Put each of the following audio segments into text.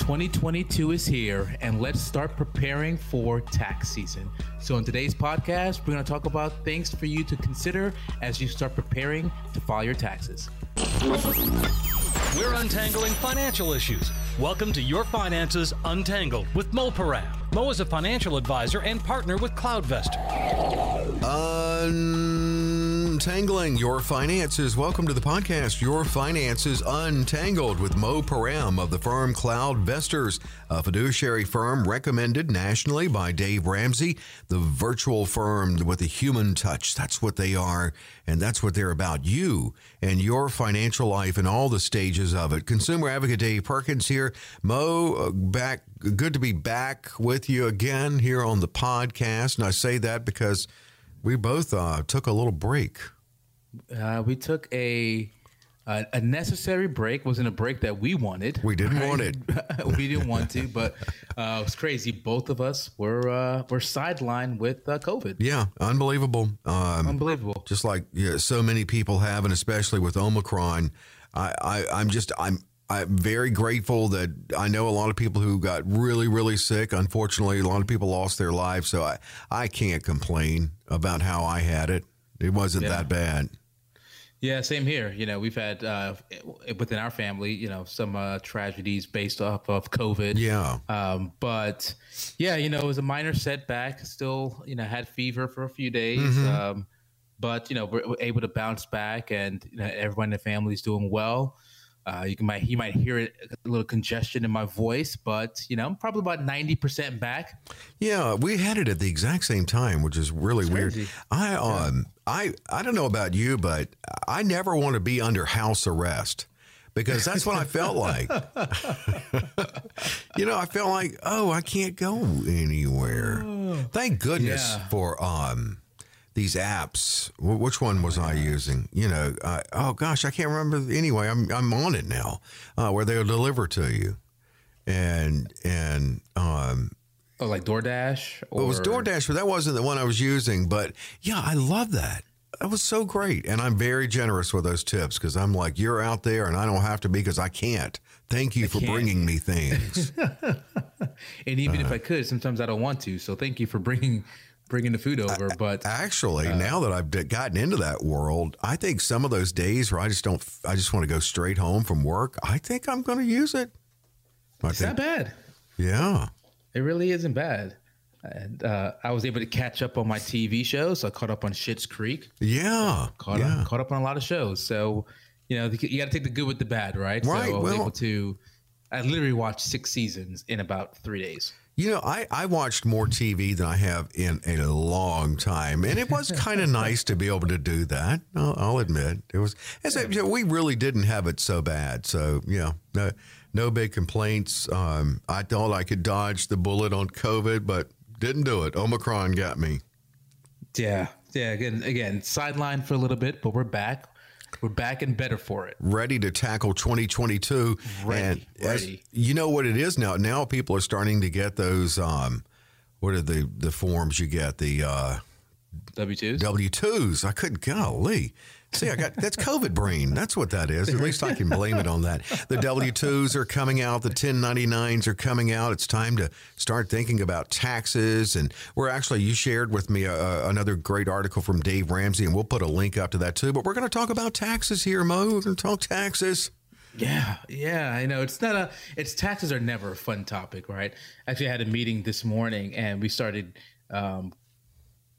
2022 is here, and let's start preparing for tax season. So, in today's podcast, we're going to talk about things for you to consider as you start preparing to file your taxes. We're untangling financial issues. Welcome to Your Finances Untangled with Mo Param. Mo is a financial advisor and partner with CloudVestor. Untangling Your Finances. Welcome to the podcast, Your Finances Untangled with Mo Param of the firm CloudVestors, a fiduciary firm recommended nationally by Dave Ramsey, the virtual firm with a human touch. That's what they are, and that's what they're about. You and your financial life and all the stages of it. Consumer advocate Dave Perkins here. Mo, uh, back. Good to be back with you again here on the podcast. And I say that because we both uh, took a little break. Uh, we took a uh, a necessary break. wasn't a break that we wanted. We didn't right? want it. we didn't want to, but uh, it was crazy. Both of us were uh, were sidelined with uh, COVID. Yeah, unbelievable. Um, unbelievable. Just like yeah, so many people have, and especially with Omicron. I, I I'm just I'm I'm very grateful that I know a lot of people who got really, really sick. Unfortunately, a lot of people lost their lives. So I, I can't complain about how I had it. It wasn't yeah. that bad. Yeah, same here. You know, we've had uh, within our family, you know, some uh, tragedies based off of COVID. Yeah. Um, but yeah, you know, it was a minor setback. Still, you know, had fever for a few days. Mm-hmm. Um, but you know, we're, we're, able to bounce back, and you know, everyone in the family is doing well. Uh, you can might you might hear it, a little congestion in my voice, but you know I'm probably about ninety percent back. Yeah, we had it at the exact same time, which is really it's weird. Crazy. I um yeah. I I don't know about you, but I never want to be under house arrest because that's what I felt like. you know, I felt like oh I can't go anywhere. Thank goodness yeah. for um these apps. Which one was I using? You know, uh, oh gosh, I can't remember. Anyway, I'm I'm on it now, uh, where they'll deliver to you, and and um, oh, like DoorDash. Or... It was DoorDash, but that wasn't the one I was using. But yeah, I love that. That was so great, and I'm very generous with those tips because I'm like, you're out there, and I don't have to be because I can't. Thank you I for can't. bringing me things. and even uh, if I could, sometimes I don't want to. So thank you for bringing bringing the food over. But actually, uh, now that I've gotten into that world, I think some of those days where I just don't, I just want to go straight home from work. I think I'm going to use it. I it's think, not bad. Yeah, it really isn't bad. And uh, I was able to catch up on my TV shows. So I caught up on Schitt's Creek. Yeah, caught yeah. up, caught up on a lot of shows. So you know, you got to take the good with the bad, right? Right. So I was well, able to. I literally watched six seasons in about three days. You know, I, I watched more TV than I have in a long time, and it was kind of nice to be able to do that. I'll, I'll admit it was. As I, you know, we really didn't have it so bad, so yeah, no, no big complaints. Um, I thought I could dodge the bullet on COVID, but didn't do it. Omicron got me. Yeah, yeah. Again, again, sidelined for a little bit, but we're back. We're back and better for it. Ready to tackle 2022. Ready, and ready. you know what it is now? Now people are starting to get those. Um, what are the the forms you get? The uh, W twos. W twos. I couldn't. Golly. See, I got that's COVID brain. That's what that is. At least I can blame it on that. The W 2s are coming out, the 1099s are coming out. It's time to start thinking about taxes. And we're actually, you shared with me a, a, another great article from Dave Ramsey, and we'll put a link up to that too. But we're going to talk about taxes here, Mo. We're going to talk taxes. Yeah, yeah, I know. It's not a. It's taxes are never a fun topic, right? Actually, I had a meeting this morning, and we started um,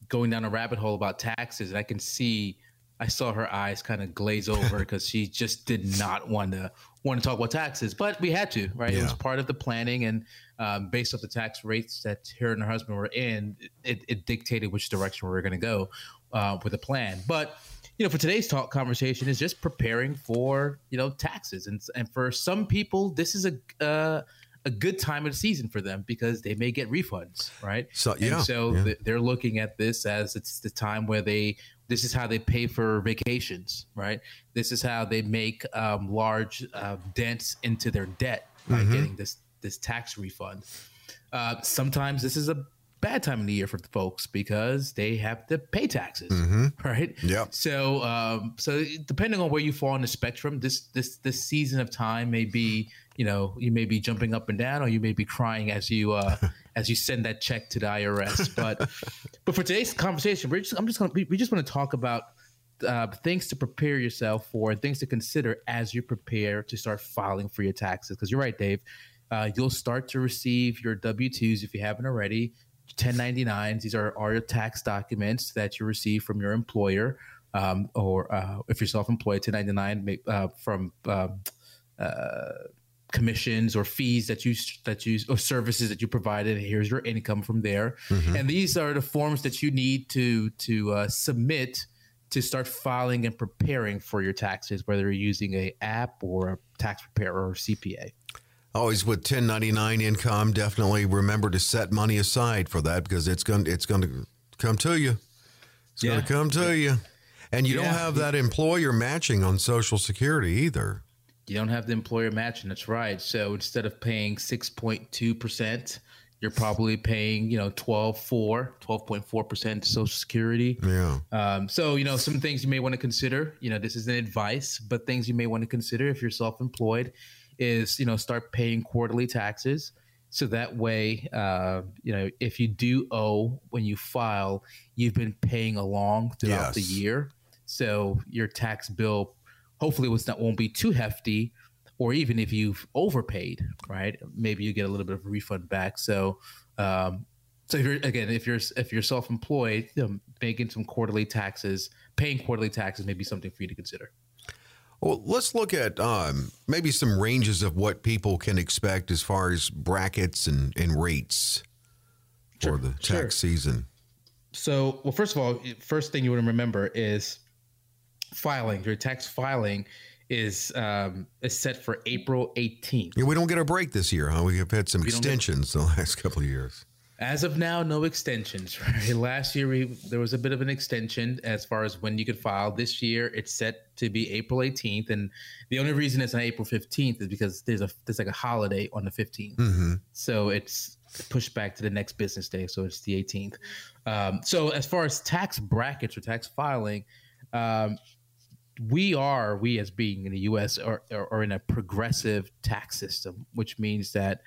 going down a rabbit hole about taxes, and I can see I saw her eyes kind of glaze over because she just did not want to want to talk about taxes, but we had to, right? Yeah. It was part of the planning, and um, based off the tax rates that her and her husband were in, it, it dictated which direction we were going to go uh, with the plan. But you know, for today's talk conversation is just preparing for you know taxes, and and for some people, this is a uh, a good time of the season for them because they may get refunds, right? So yeah, and so yeah. th- they're looking at this as it's the time where they this is how they pay for vacations, right? This is how they make um, large uh, dents into their debt by mm-hmm. getting this this tax refund. Uh, sometimes this is a bad time of the year for the folks because they have to pay taxes, mm-hmm. right? Yeah. So, um, so depending on where you fall on the spectrum, this this this season of time may be you know you may be jumping up and down or you may be crying as you uh, as you send that check to the IRS. But but for today's conversation, we're just I'm just gonna we, we just want to talk about uh, things to prepare yourself for and things to consider as you prepare to start filing for your taxes. Because you're right, Dave. Uh, you'll start to receive your W 2s if you haven't already. 1099s, these are, are your tax documents that you receive from your employer. Um, or uh, if you're self employed, 1099 uh, from um, uh, commissions or fees that you that you or services that you provided. And here's your income from there, mm-hmm. and these are the forms that you need to to uh, submit to start filing and preparing for your taxes, whether you're using a app or a tax preparer or CPA. Always with 1099 income, definitely remember to set money aside for that because it's going it's going to come to you. It's yeah. going to come to you. And you yeah. don't have that employer matching on Social Security either. You don't have the employer matching. That's right. So instead of paying 6.2%, you're probably paying, you know, 12, 4, 12.4% Social Security. Yeah. Um, so, you know, some things you may want to consider, you know, this isn't advice, but things you may want to consider if you're self employed is, you know, start paying quarterly taxes. So that way, uh, you know, if you do owe when you file, you've been paying along throughout yes. the year. So your tax bill hopefully was not won't be too hefty or even if you've overpaid, right? Maybe you get a little bit of a refund back. So, um, so if you're again, if you're if you're self-employed, you know, making some quarterly taxes, paying quarterly taxes may be something for you to consider. Well, let's look at um, maybe some ranges of what people can expect as far as brackets and, and rates sure, for the tax sure. season. So, well, first of all, first thing you want to remember is filing. Your tax filing is um, is set for April 18th. Yeah, we don't get a break this year, huh? We have had some we extensions the last couple of years. As of now, no extensions. Right? Last year, we, there was a bit of an extension as far as when you could file. This year, it's set to be April 18th, and the only reason it's on April 15th is because there's a there's like a holiday on the 15th, mm-hmm. so it's pushed back to the next business day. So it's the 18th. Um, so as far as tax brackets or tax filing, um, we are we as being in the U.S. are, are, are in a progressive tax system, which means that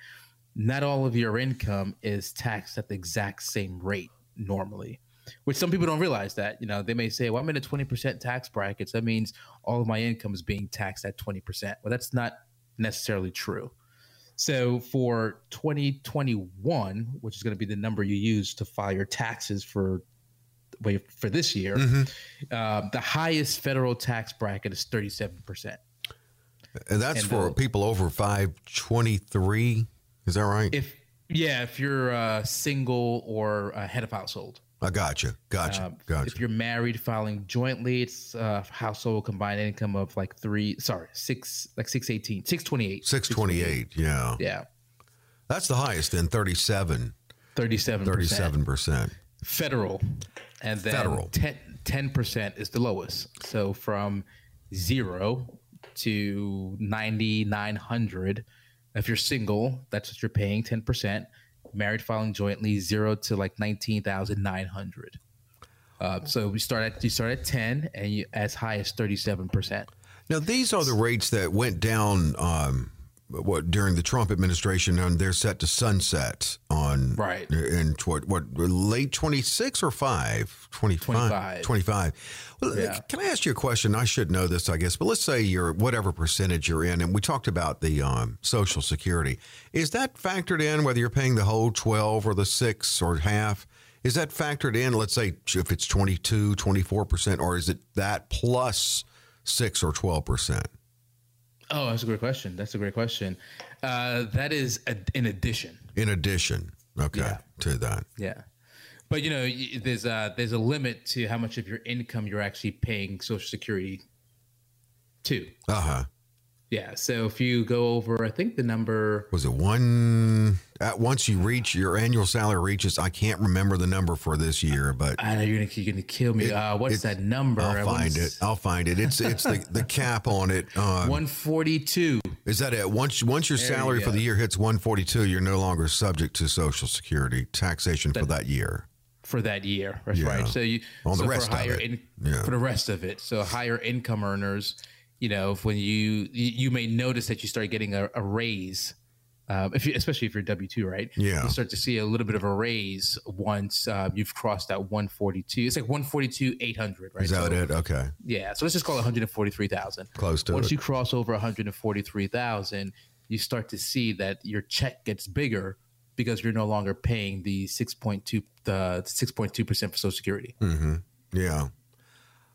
not all of your income is taxed at the exact same rate normally. Which some people don't realize that you know they may say, "Well, I'm in a 20% tax bracket. So that means all of my income is being taxed at 20%." Well, that's not necessarily true. So for 2021, which is going to be the number you use to file your taxes for for this year, mm-hmm. uh, the highest federal tax bracket is 37%. And that's and for the, people over 523. Is that right? If yeah, if you're uh, single or a head of household. I gotcha. Gotcha. Uh, gotcha. If you're married, filing jointly, it's a household combined income of like three, sorry, six, like 618, 628. 628. Yeah. Yeah. That's the highest then 37. 37%. 37%. Federal and then federal 10 percent is the lowest. So from zero to ninety nine hundred, if you're single, that's what you're paying ten percent. Married filing jointly, zero to like nineteen thousand nine hundred. Uh, so we start at you start at ten, and you as high as thirty seven percent. Now these are the rates that went down um, what during the Trump administration, and they're set to sunset on right in what what late twenty six or five 25. 25. Well, yeah. Can I ask you a question? I should know this, I guess, but let's say you're whatever percentage you're in, and we talked about the um, Social Security. Is that factored in whether you're paying the whole 12 or the six or half? Is that factored in, let's say, if it's 22, 24%, or is it that plus six or 12%? Oh, that's a great question. That's a great question. Uh, that is a, in addition. In addition, okay, yeah. to that. Yeah, but you know, there's a there's a limit to how much of your income you're actually paying Social Security to. Uh huh. Yeah. So if you go over, I think the number was it one. At once you reach your annual salary reaches, I can't remember the number for this year, but I know you're gonna, you're gonna kill me. It, uh, what's that number? I'll find it. I'll find it. It's it's the, the cap on it. Um, one forty two. Is that it? Once once your there salary you for the year hits one forty two, you're no longer subject to Social Security taxation that, for that year for that year. That's yeah. right. So you on so the rest higher of it. In, yeah. for the rest of it. So higher income earners you know, if when you you may notice that you start getting a, a raise, um, if you, especially if you're W two, right? Yeah. you start to see a little bit of a raise once uh, you've crossed that 142. It's like 142 800, right? Is that So- it? Okay. Yeah, so let's just call it 143,000. Close to Once it. you cross over 143,000, you start to see that your check gets bigger because you're no longer paying the 6.2 the 6.2 percent for Social Security. Mm-hmm. Yeah.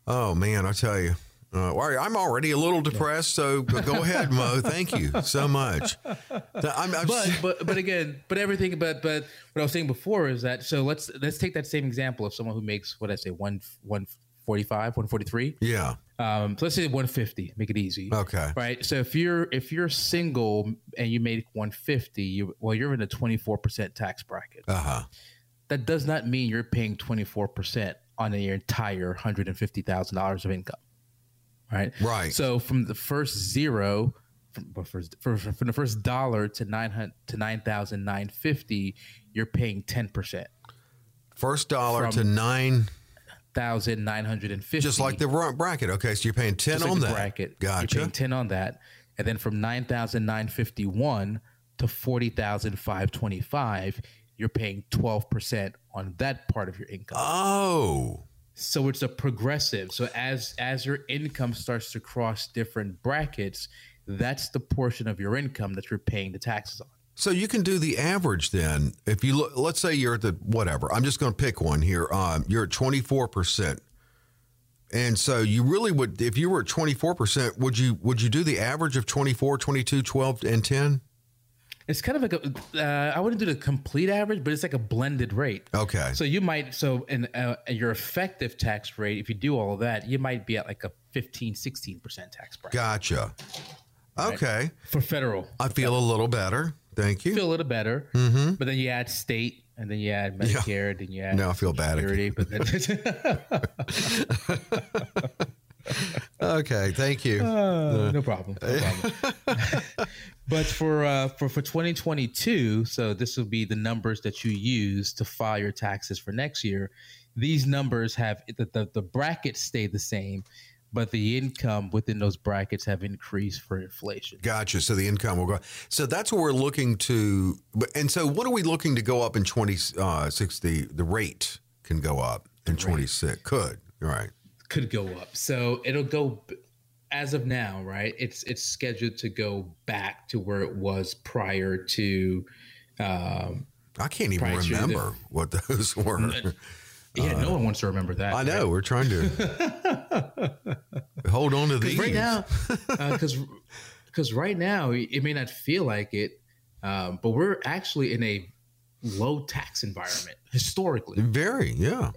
Oh man, I tell you. Uh, well, I'm already a little depressed, so go go ahead, Mo. Thank you so much. I'm, I'm But but but again, but everything. But but what I was saying before is that so let's let's take that same example of someone who makes what I say one one forty five one forty three. yeah. Um, so let's say 150. Make it easy. Okay. Right. So if you're if you're single and you make 150, you well you're in a 24 percent tax bracket. Uh huh. That does not mean you're paying 24 percent on your entire 150 thousand dollars of income. Right. Right. So from the first zero, from, first, from, from the first dollar to nine hundred to nine thousand nine fifty, you're paying 10 percent. First dollar From- to nine, Thousand nine hundred and fifty. just like the ra- bracket. Okay, so you're paying ten Just like on the that. bracket. Gotcha. You're paying 10 on that. And then from 9,951 to 40,525, you're paying 12% on that part of your income. Oh, so it's a progressive. So as as your income starts to cross different brackets, that's the portion of your income that you're paying the taxes on. so you can do the average then. If you look, let's say you're at the whatever. I'm just going to pick one here. Um, you're at 24 percent. And so you really would, if you were at 24%, would you, would you do the average of 24, 22, 12, and 10? It's kind of like a, uh, I wouldn't do the complete average, but it's like a blended rate. Okay. So you might, so in uh, your effective tax rate, if you do all of that, you might be at like a 15, 16% tax bracket Gotcha. Okay. for federal. I feel a little better. Thank you. Feel a little better, mm-hmm. but then you add state, and then you add Medicare, then you add Now I feel bad Security, but then Okay. Thank you. Uh, no problem. No problem. but for uh, for for 2022, so this will be the numbers that you use to file your taxes for next year. These numbers have the the, the brackets stay the same, but the income within those brackets have increased for inflation. Gotcha. So the income will go. So that's what we're looking to. but- And so what are we looking to go up in 2060? the rate can go up in 26. Could. All right. Could go up, so it'll go. As of now, right? It's it's scheduled to go back to where it was prior to. Um, I can't even through the- remember what those were. yeah, no one wants to remember that. Uh, I right? know. We're trying to hold on to these. right now because because right now it may not feel like it um, but we're actually in a low tax environment historically Very. Yeah.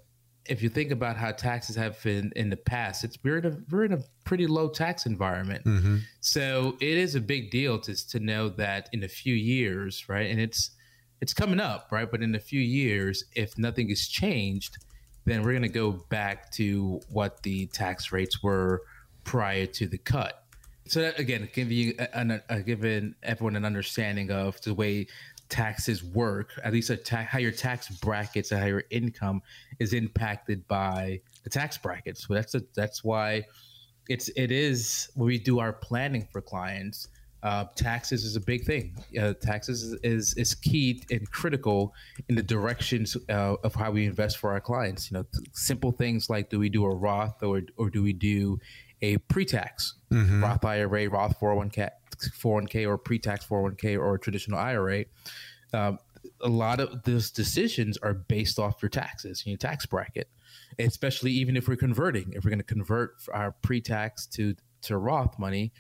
If you think about how taxes have been in the past it's we're in a we're in a pretty low tax environment Mm-hmm. so it is a big deal to to know that in a few years right and it's it's coming up right but in a few years if nothing is changed then we're going to go back to what the tax rates were prior to the cut so that again giving an, uh, giving everyone an understanding of the way taxes work at least a ta- how your tax brackets and how your income is impacted by the tax brackets. So that's a, that's why it's it is when we do our planning for clients uh, taxes is a big thing. Uh, taxes is, is is key and critical in the directions uh, of how we invest for our clients. You know th- simple things like do we do a roth or or do we do a pre-tax? Roth ira roth 401k 401k or pre-tax 401k or a traditional ira um, a lot of those decisions are based off your taxes your tax bracket especially even if we're converting if we're going to convert our pre-tax to to roth money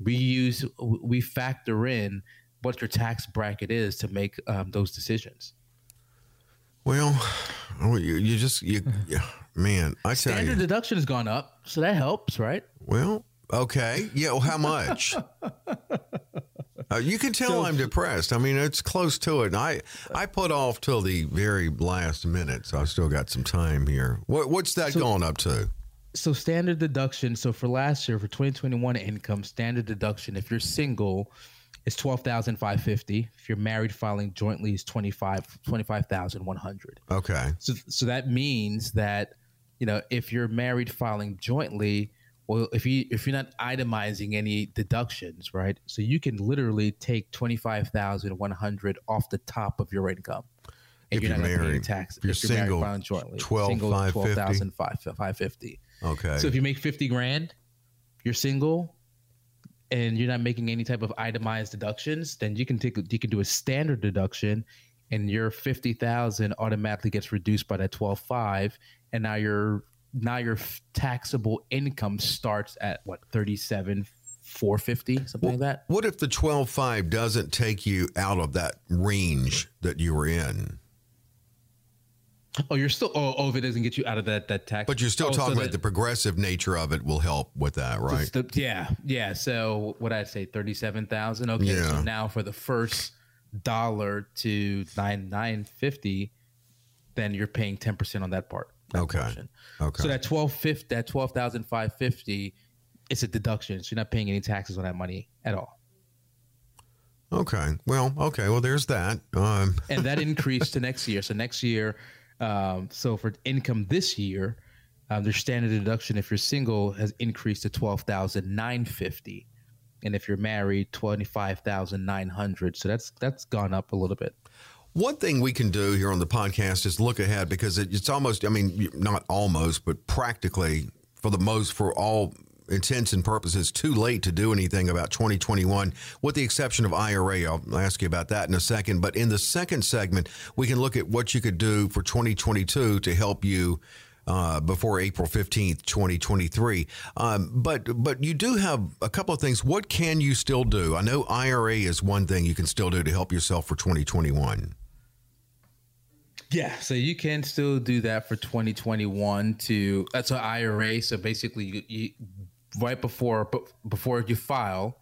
we use we factor in what your tax bracket is to make um, those decisions Well, oh, you, you just you, yeah, man. I tell standard you. deduction has gone up so that helps right Well, okay. Yeah. Well, how much? Uh, you can tell I'm depressed. I mean, it's close to it. And I I put off till the very last minute, so I've still got some time here. What what's that going up to? so standard deduction so for last year for 2021 income standard deduction if you're single is 12550 if you're married filing jointly is 25 25100 Okay. So, so that means that, you know, if you're married filing jointly, Well, if you if you're not itemizing any deductions, right? So you can literally take twenty five thousand one hundred off the top of your income. If you're not gonna pay any married. tax, If you're single, married, jointly, 12, single 550. 12,550. 550. Okay. So if you make 50 grand, you're single and you're not making any type of itemized deductions, then you can take you can do a standard deduction and your 50,000 automatically gets reduced by that 12.5 and now your now your f- taxable income starts at what 37 450 something like that. what if the 12.5 doesn't take you out of that range that you were in? Oh, you're still oh, oh if it doesn't get you out of that that tax But you're still oh, so talking about that- the progressive nature of it will help with that, right? The- yeah, yeah. So what I'd say, thirty-seven thousand. Okay, Yeah. so now for the first dollar to nine nine fifty, then you're paying ten percent on that part. Okay. portion. Okay. So that twelve fifty, that twelve thousand five fifty, it's a deduction. So you're not paying any taxes on that money at all. Okay. Well, okay. Well, there's that. Um, and that increased to next year. So next year, um, so for income this year, um, their standard deduction if you're single has increased to twelve thousand nine fifty, and if you're married, twenty five thousand nine hundred. So that's that's gone up a little bit. One thing we can do here on the podcast is look ahead because it, it's almost, I mean, not almost, but practically for the most, for all intents and purposes, too late to do anything about 2021, with the exception of IRA. I'll ask you about that in a second. But in the second segment, we can look at what you could do for 2022 to help you. Uh, before April 15th, 2023. Um, but but you do have a couple of things. What can you still do? I know IRA is one thing you can still do to help yourself for 2021. Yeah, so you can still do that for 2021 to that's an IRA. So basically, you, you right before b- before you file,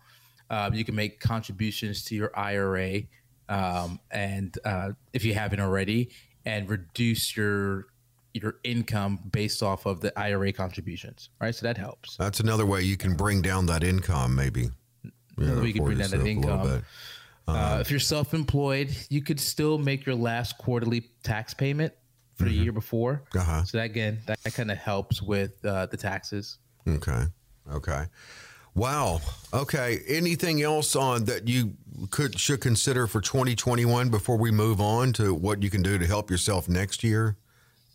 um, you can make contributions to your IRA, um, and uh, if you haven't already, and reduce your your income based off of the IRA contributions. Right, so that helps. That's another way you can bring down that income, maybe. You can bring down that income. Bit. Uh, if you're self-employed, you could still make your last quarterly tax payment for the year before. Uh-huh. So that, again, that kind of helps with uh, the taxes. Okay. Okay. Wow. Okay. Anything else on that you could should consider for 2021 before we move on to what you can do to help yourself next year,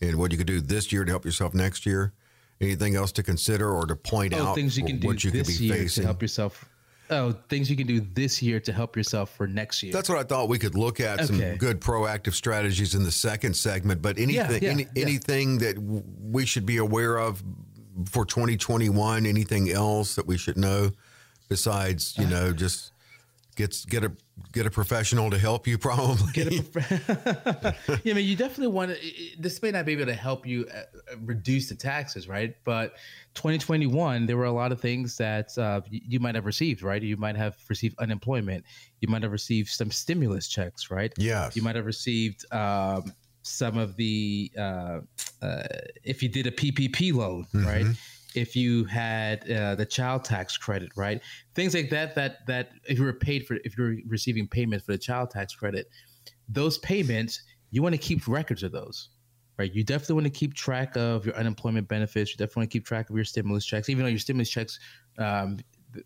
and what you could do this year to help yourself next year? Anything else to consider or to point Oh, out things you can do what you could this be year facing? to help yourself. Oh, things you can do this year to help yourself for next year. That's what I thought we could look at some good proactive strategies in the second segment. But anything, yeah, any, yeah. anything that w- we should be aware of for 2021? Anything else that we should know besides, you uh, know, just get get a get a professional to help you? Probably. Get a prof- yeah, I mean, you definitely want to. This may not be able to help you uh, uh, reduce the taxes, right? But 2021, there were a lot of things that uh, you might have received, right? You might have received unemployment. You might have received some stimulus checks, right? Yes. You might have received um, some of the uh, uh, if you did a PPP loan, right? If you had uh, the child tax credit, right? Things like that. That that if you were paid for, if you're receiving payments for the child tax credit, those payments you want to keep records of those, right? You definitely want to keep track of your unemployment benefits. You definitely want to keep track of your stimulus checks, even though your stimulus checks, um,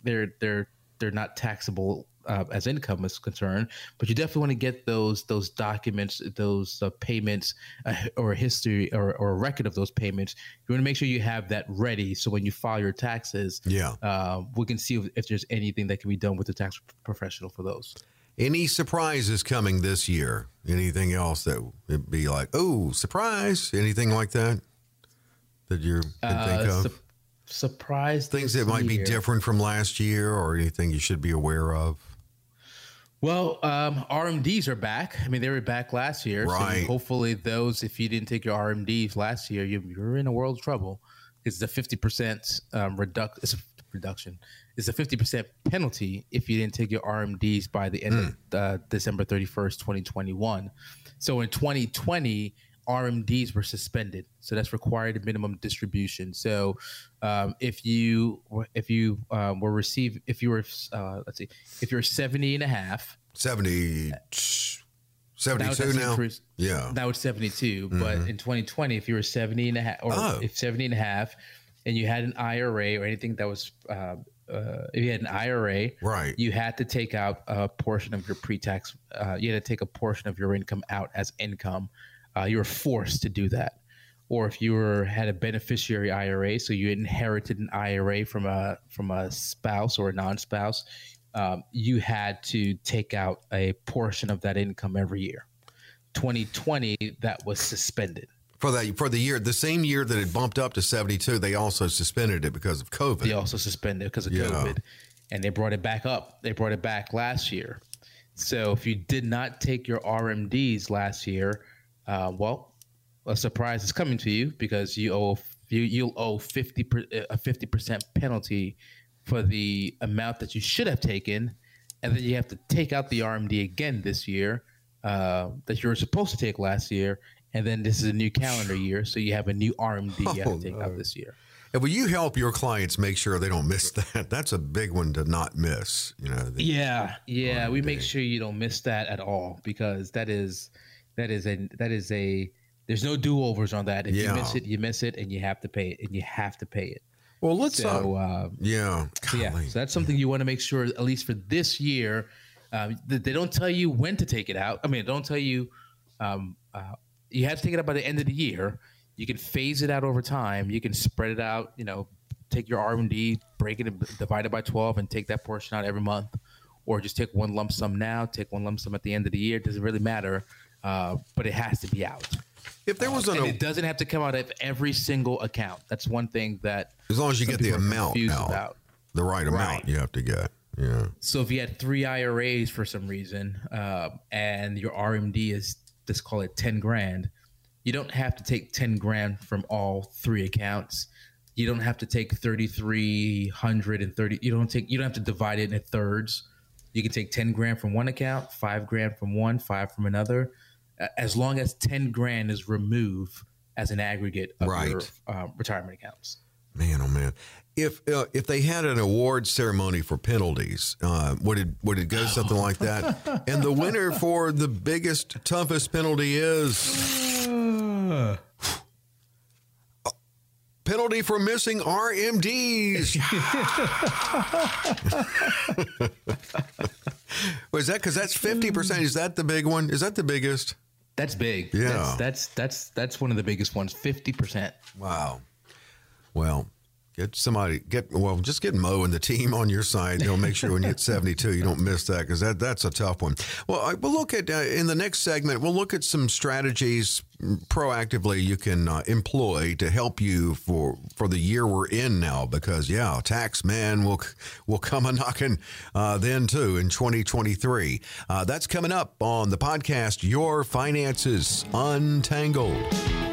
they're they're they're not taxable uh, as income is concerned. But you definitely want to get those those documents, those uh, payments, uh, or a history or, or a record of those payments. You want to make sure you have that ready, so when you file your taxes, Yeah. uh, we can see if, if there's anything that can be done with the tax professional for those. Any surprises coming this year? Anything else that would be like, oh, surprise? Anything like that that you can think Uh, of? su- surprise Things that might be different from last year, or anything you should be aware of. Well, um, RMDs are back. I mean, they were back last year. Right. So hopefully, those, if you didn't take your RMDs last year, you, you're in a world of trouble. It's a 50% um, reduc- it's a reduction. It's a 50% penalty if you didn't take your RMDs by the end of uh, December 31st, 2021. So in 2020, RMDs were suspended. So that's required minimum distribution. So um, if you if you um, were received if you were uh, let's see if you're 70 and a half 70, now 72 it's now? Yeah. now it's 72 but in 2020 if you were 70 and a half or Oh. if 70 and a half and you had an IRA or anything that was uh, uh, if you had an IRA, right, you had to take out a portion of your pre-tax. Uh, you had to take a portion of your income out as income. Uh, you were forced to do that. Or if you were had a beneficiary IRA, so you inherited an IRA from a from a spouse or a non-spouse, um, you had to take out a portion of that income every year. 2020, that was suspended for that for the year the same year that it bumped up to 72 they also suspended it because of covid they also suspended it because of yeah. covid and they brought it back up they brought it back last year so if you did not take your rmds last year uh, well a surprise is coming to you because you owe you you'll owe 50 a 50% penalty for the amount that you should have taken and then you have to take out the rmd again this year uh, that you were supposed to take last year and then this is a new calendar year, so you have a new RMD you have to oh, take out this year. And will you help your clients make sure they don't miss that? That's a big one to not miss. You know. Yeah, yeah. RMD. We make sure you don't miss that at all because that is that is a that is a there's no do overs on that. If yeah. you miss it, you miss it, and you have to pay it, and you have to pay it. Well, let's. So, uh, uh, yeah, so yeah. So that's something you want to make sure, at least for this year, uh, they don't tell you when to take it out. I mean, don't tell you um, uh, you have to take it out by the end of the year. You can phase it out over time. You can spread it out. You know, take your RMD, break it, and divide it by twelve, and take that portion out every month, or just take one lump sum now, take one lump sum at the end of the year. It doesn't really matter, uh, but it has to be out. If there was uh, an, it doesn't have to come out of every single account. That's one thing that as long as you get the amount out, about. the right amount, right. you have to get. Yeah. So if you had three IRAs for some reason, uh, and your RMD is let's call it 10 grand, you don't have to take 10 grand from all three accounts. You don't have to take 3,330. You don't take, you don't have to divide it into thirds. You can take 10 grand from one account, five grand from one, five from another, as long as 10 grand is removed as an aggregate of right. your uh, retirement accounts. Man, oh man! If uh, if they had an award ceremony for penalties, uh, would it would it go something like that? And the winner for the biggest, toughest penalty is penalty for missing RMDs. Was that because that's fifty percent? Is that the big one? Is that the biggest? That's big. Yeah, that's that's that's, that's one of the biggest ones. Fifty percent. Wow. Well, get somebody get well just get mo and the team on your side. They'll make sure when you hit 72 you don't miss that because that that's a tough one. Well I, we'll look at uh, in the next segment we'll look at some strategies proactively you can uh, employ to help you for for the year we're in now because yeah tax man will will come a knocking uh, then too in 2023 uh, that's coming up on the podcast your finances untangled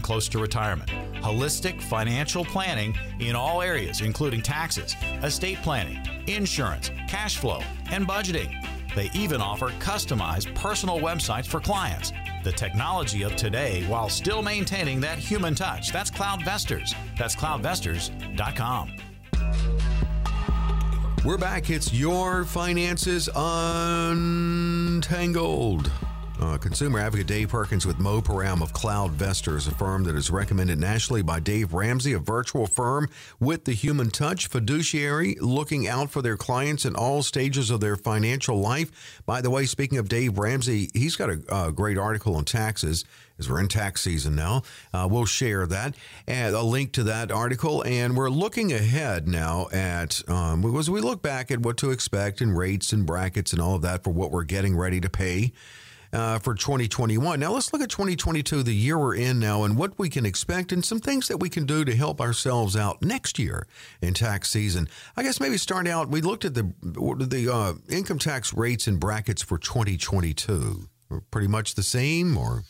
close to retirement. Holistic financial planning in all areas, including taxes, estate planning, insurance, cash flow, and budgeting. They even offer customized personal websites for clients. The technology of today while still maintaining that human touch. That's CloudVestors. That's cloudvestors.com. We're back. It's your finances untangled. Uh, consumer advocate Dave Perkins with Mo Param of CloudVestors, a firm that is recommended nationally by Dave Ramsey, a virtual firm with the human touch, fiduciary, looking out for their clients in all stages of their financial life. By the way, speaking of Dave Ramsey, he's got a, a great article on taxes as we're in tax season now. Uh, we'll share that and a link to that article. And we're looking ahead now at, um, as we look back at what to expect and rates and brackets and all of that for what we're getting ready to pay uh, for 2021. Now let's look at 2022, the year we're in now, and what we can expect and some things that we can do to help ourselves out next year in tax season. I guess maybe start out, we looked at the, the uh, income tax rates and brackets for 2022. Pretty much the same or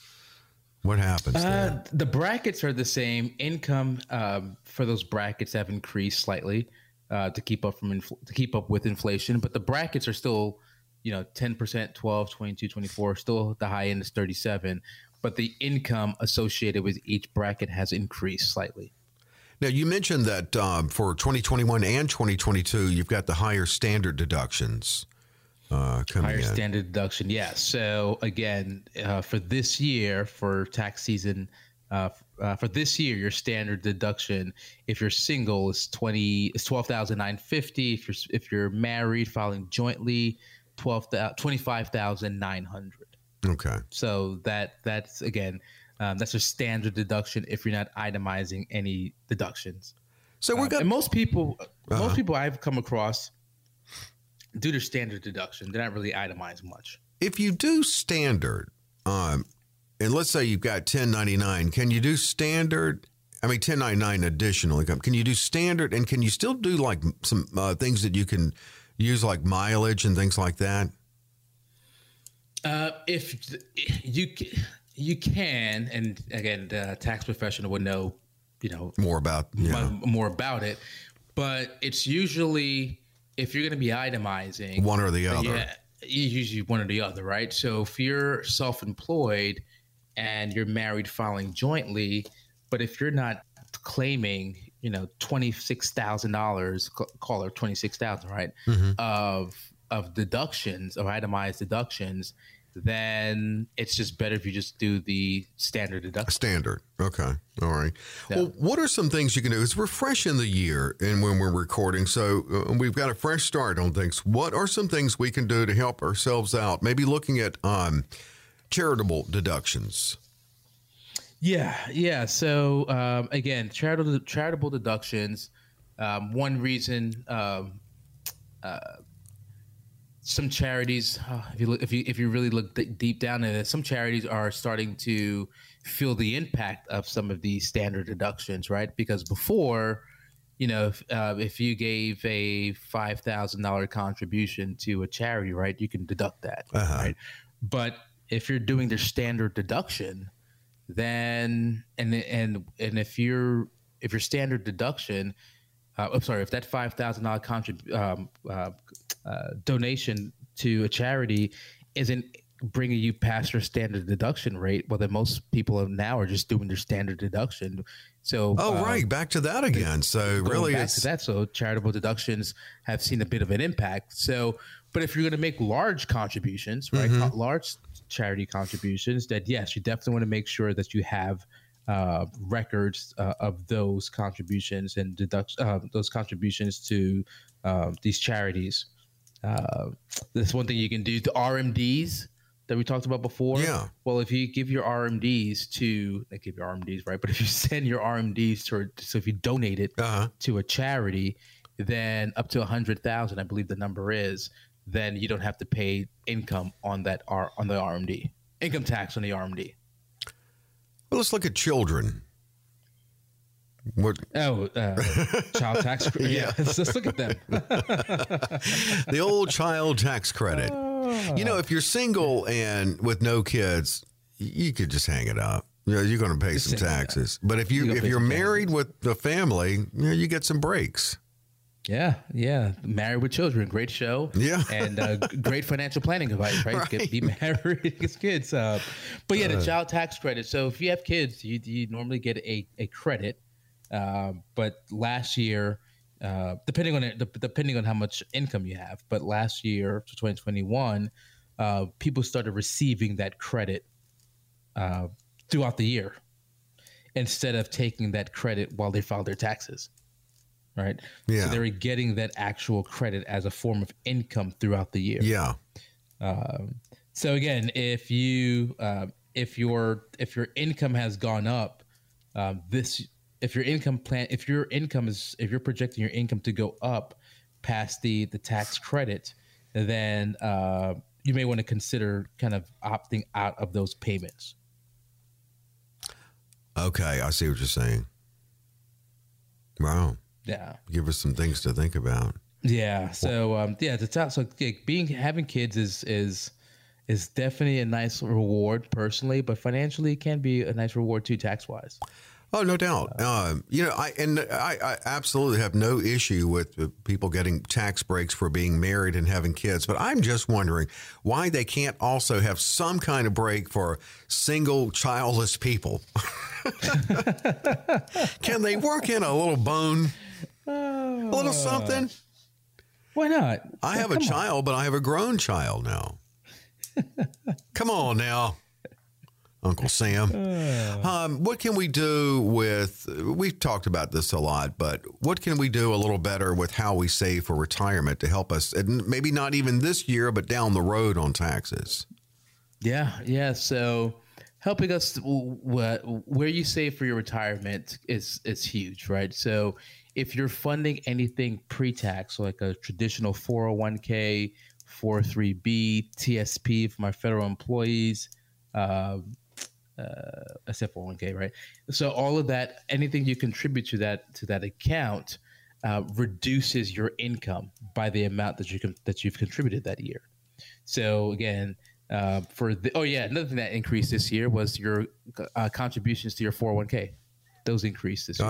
What happens? Uh, the brackets are the same. Income um, for those brackets have increased slightly uh, to keep up from infl- to keep up with inflation, but the brackets are still, you know, 10%, 12, 22, 24, still the high end is 37, but the income associated with each bracket has increased slightly. Now, you mentioned that um, for 2021 and 2022, you've got the higher standard deductions uh, coming Higher in. standard deduction, yes. So again, uh, for this year, for tax season, uh, uh, for this year, your standard deduction, if you're single, is twenty is twelve thousand nine fifty. If you're if you're married, filing jointly, twelve twenty five thousand nine hundred. okay. So that that's again, um, that's a standard deduction if you're not itemizing any deductions. So we've got And most people, Uh-huh. most people I've come across do their standard deduction. They're not really itemized much. if you do standard, um, and let's say you've got 1099, can you do standard? I mean, 1099 additional income. Can you do standard and can you still do like some uh, things that you can use like mileage and things like that? Uh, if you you can, and again, the tax professional would know, you know, More about, yeah. more about it. But it's usually if you're going to be itemizing one or the other. Yeah, usually one or the other, right? So if you're self-employed and you're married filing jointly, but if you're not claiming, you know, twenty six thousand dollars, call it twenty six thousand, right, of of deductions or itemized deductions, then it's just better if you just do the standard deduction. Standard. Okay. All right. Well, what are some things you can do? It's refresh in the year and when we're recording. So uh, we've got a fresh start on things. What are some things we can do to help ourselves out? Maybe looking at um, charitable deductions. Yeah, yeah. So um, again, charitable charitable deductions. Um, one reason um, uh, some charities, uh, if you look, if you if you really look d- deep down in it, some charities are starting to feel the impact of some of these standard deductions, right? Because before, you know, if, uh, if you gave a five thousand dollar contribution to a charity, right, you can deduct that, Uh-huh. right? But if you're doing their standard deduction, then and and and if you're if your standard deduction, uh, I'm sorry, if that five thousand dollar contrib- um, uh, uh, donation to a charity isn't bringing you past your standard deduction rate, well, then most people now are just doing their standard deduction. So, Oh, uh, right. Back to that again. So really, back it's to that. So charitable deductions have seen a bit of an impact. So, but if you're going to make large contributions, right, Mm-hmm. large charity contributions, that yes, you definitely want to make sure that you have uh, records uh, of those contributions and deduct uh, those contributions to uh, these charities. Uh, that's one thing you can do. The RMDs that we talked about before. Yeah. Well, if you give your RMDs to, like give your RMDs, right? But if you send your RMDs to, so if you donate it uh-huh. to a charity, then up to a hundred thousand, I believe the number is, then you don't have to pay income on that R on the RMD, income tax on the RMD. Well, let's look at children. What Oh, uh, child tax. credit. yeah, let's, let's look at them. the old child tax credit. You know, if you're single and with no kids, you could just hang it up. You know, you're going to pay some hang it up. taxes. But if you You're if you're married with a family, you know, you get some breaks. Yeah, yeah. Married with Children, great show. Yeah. and uh, great financial planning advice, right? Get, be married, get kids. Uh, but yeah, the child tax credit. So if you have kids, you, you normally get a, a credit. Uh, but last year, uh, depending on it, depending on how much income you have, but last year, 2021, uh, people started receiving that credit uh, throughout the year instead of taking that credit while they filed their taxes. Right. Yeah. So they were getting that actual credit as a form of income throughout the year. Yeah. Um, so again, if you uh, if your if your income has gone up, um, this if your income plan if your income is if you're projecting your income to go up past the the tax credit, then uh, you may want to consider kind of opting out of those payments. Okay, I see what you're saying. Wow. Yeah. Give us some things to think about. Yeah. So um, yeah, the top. So like, being having kids is is is definitely a nice reward personally, but financially it can be a nice reward too, tax wise. Oh, no doubt. Um, you know, I and I, I absolutely have no issue with people getting tax breaks for being married and having kids, but I'm just wondering why they can't also have some kind of break for single childless people. Can they work in a little bone, a little something? Why not? I have a child, on. but I have a grown child now. Come on now. Uncle Sam. Um, what can we do with? We've talked about this a lot, but what can we do a little better with how we save for retirement to help us, and maybe not even this year, but down the road on taxes? Yeah, yeah. So helping us where you save for your retirement is is huge, right? So if you're funding anything pre-tax, like a traditional 401k, 403b, TSP for my federal employees. Uh, uh, except 401k, right? So all of that, anything you contribute to that to that account, uh, reduces your income by the amount that you can, that you've contributed that year. So again, uh, for the oh yeah, another thing that increased this year was your uh, contributions to your 401k. Those increased this year.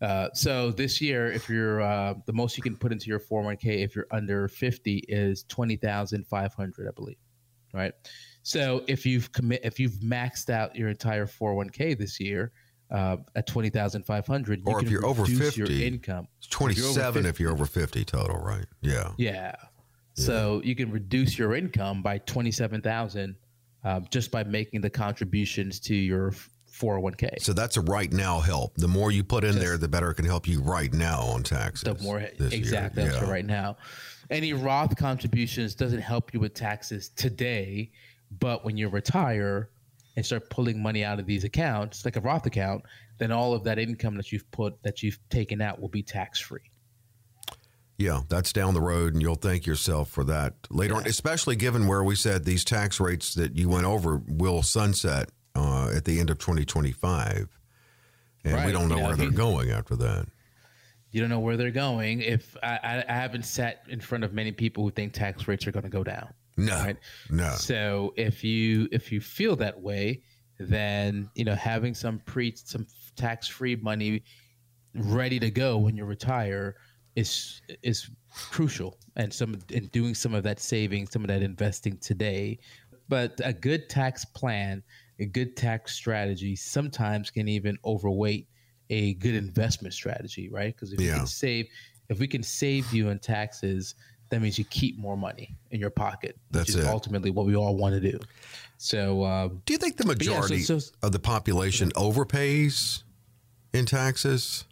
Uh, so this year, if you're uh, the most you can put into your 401k if you're under 50 is 20,500, I believe, right? So if you've commit, if you've maxed out your entire 401k this year uh, at 20,500, or if you're over 50, your income. It's 27 if you're over 50 total, right? Yeah. Yeah. yeah. So you can reduce your income by 27,000 um, just by making the contributions to your 401k. So that's a right now help. The more you put in just, there, the better it can help you right now on taxes. The more exactly yeah. right now. Any Roth contributions doesn't help you with taxes today but when you retire and start pulling money out of these accounts, like a Roth account, then all of that income that you've put that you've taken out will be tax free. Yeah, that's down the road, and you'll thank yourself for that later yeah. on, especially given where we said these tax rates that you went over will sunset at the end of 2025. And right. we don't know where they're going after that. You don't know where they're going. If I, I haven't sat in front of many people who think tax rates are going to go down. No, right? no. So if you if you feel that way, then you know having some pre some tax free money ready to go when you retire is is crucial, and some and doing some of that saving, some of that investing today. But a good tax plan, a good tax strategy, sometimes can even overweight a good investment strategy, right? Because if yeah. you can save, if we can save you in taxes that means you keep more money in your pocket. That's which is it. ultimately what we all want to do. So, uh, do you think the majority yeah, so, so, of the population overpays in taxes?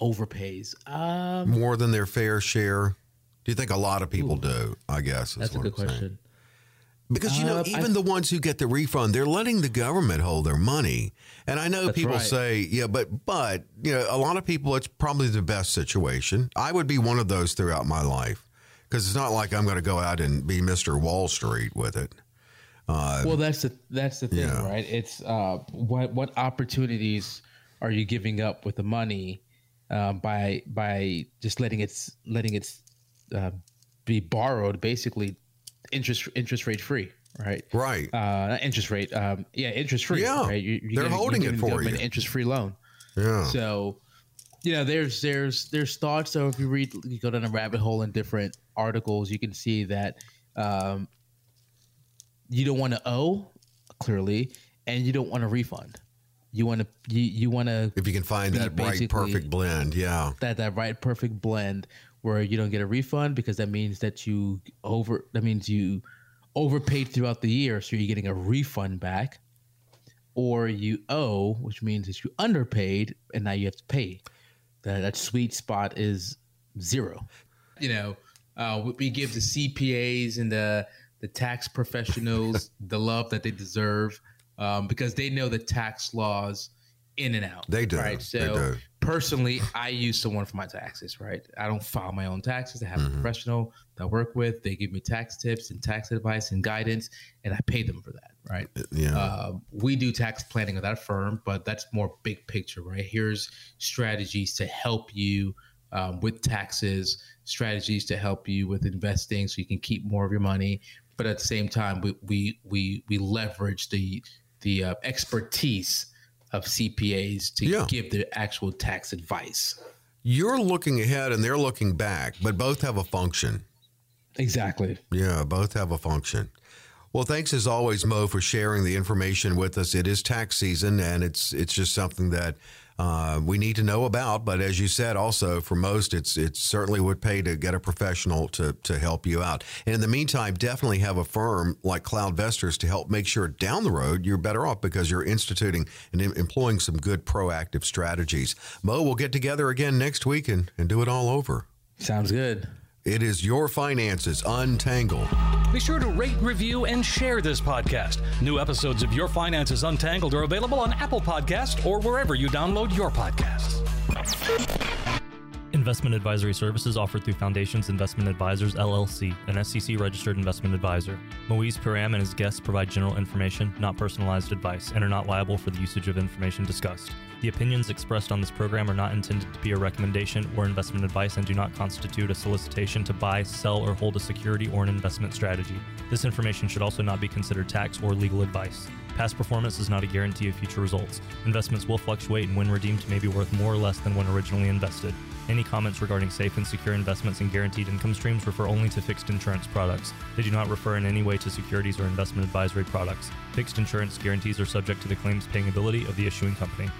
Overpays um, more than their fair share. Do you think a lot of people ooh, do? I guess that's a good I'm question. Saying. Because you know, uh, even I, the ones who get the refund, they're letting the government hold their money. And I know people right. say, yeah, but but you know, a lot of people, it's probably the best situation. I would be one of those throughout my life because it's not like I'm going to go out and be Mr. Wall Street with it. Uh, well, that's the that's the thing, yeah. right? It's uh, what what opportunities are you giving up with the money um, by by just letting it letting it uh, be borrowed, basically interest interest rate free, right? Right. Uh, interest rate. Um, yeah, interest free. Yeah, right? you, they're holding it for you. An interest free loan. Yeah. So you know, there's there's there's thoughts. So if you read, you go down a rabbit hole in different articles, you can see that um, you don't want to owe clearly, and you don't want a refund. You want to you, you want to if you can find that right perfect blend, yeah, that that right perfect blend where you don't get a refund because that means that you over that means you overpaid throughout the year, so you're getting a refund back, or you owe, which means that you underpaid and now you have to pay that that sweet spot is zero. You know, uh, we give the CPAs and the the tax professionals the love that they deserve um, because they know the tax laws in and out. They do. Right. So do. Personally, I use someone for my taxes. Right. I don't file my own taxes. I have mm-hmm. a professional that I work with. They give me tax tips and tax advice and guidance, and I pay them for that. Right. Uh, yeah. Uh, we do tax planning with that firm, but that's more big picture. Right. Here's strategies to help you um, with taxes, strategies to help you with investing, so you can keep more of your money but at the same time, we we we we leverage the the uh, expertise of CPAs to Yeah. give the actual tax advice. You're looking ahead and they're looking back, but both have a function. Exactly. Yeah, both have a function. Well, thanks as always, Mo, for sharing the information with us. It is tax season, and it's it's just something that uh, we need to know about. But as you said, also for most, it's it certainly would pay to get a professional to to help you out. And in the meantime, definitely have a firm like CloudVestors to help make sure down the road you're better off because you're instituting and employing some good proactive strategies. Mo, we'll get together again next week and, and do it all over. Sounds good. It is your finances untangled. Be sure to rate, review, and share this podcast. New episodes of Your Finances Untangled are available on Apple Podcasts or wherever you download your podcasts. Investment advisory services offered through Foundations Investment Advisors LLC, an SEC registered investment advisor. Moise Param and his guests provide general information, not personalized advice, and are not liable for the usage of information discussed. The opinions expressed on this program are not intended to be a recommendation or investment advice and do not constitute a solicitation to buy, sell, or hold a security or an investment strategy. This information should also not be considered tax or legal advice. Past performance is not a guarantee of future results. Investments will fluctuate and when redeemed may be worth more or less than when originally invested. Any comments regarding safe and secure investments and guaranteed income streams refer only to fixed insurance products. They do not refer in any way to securities or investment advisory products. Fixed insurance guarantees are subject to the claims paying ability of the issuing company.